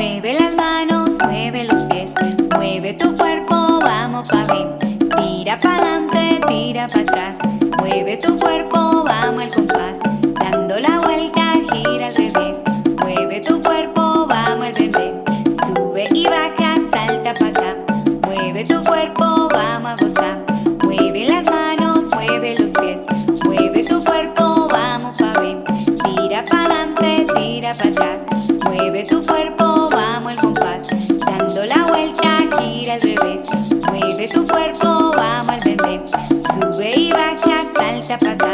Mueve las manos, mueve los pies, mueve tu cuerpo, vamos pa' bien. Tira para adelante, tira para atrás, mueve tu cuerpo, vamos al compás. Dando la vuelta, gira al revés, mueve tu cuerpo, vamos al bebé. Sube y baja, salta para acá, mueve tu cuerpo, vamos a gozar. Mueve las manos, mueve los pies, mueve tu cuerpo, vamos pa' bien. Tira para adelante, tira para atrás. Mueve tu cuerpo, vamos al compás. Dando la vuelta, gira al revés. Mueve tu cuerpo, vamos al bebé. Sube y baja, salta para.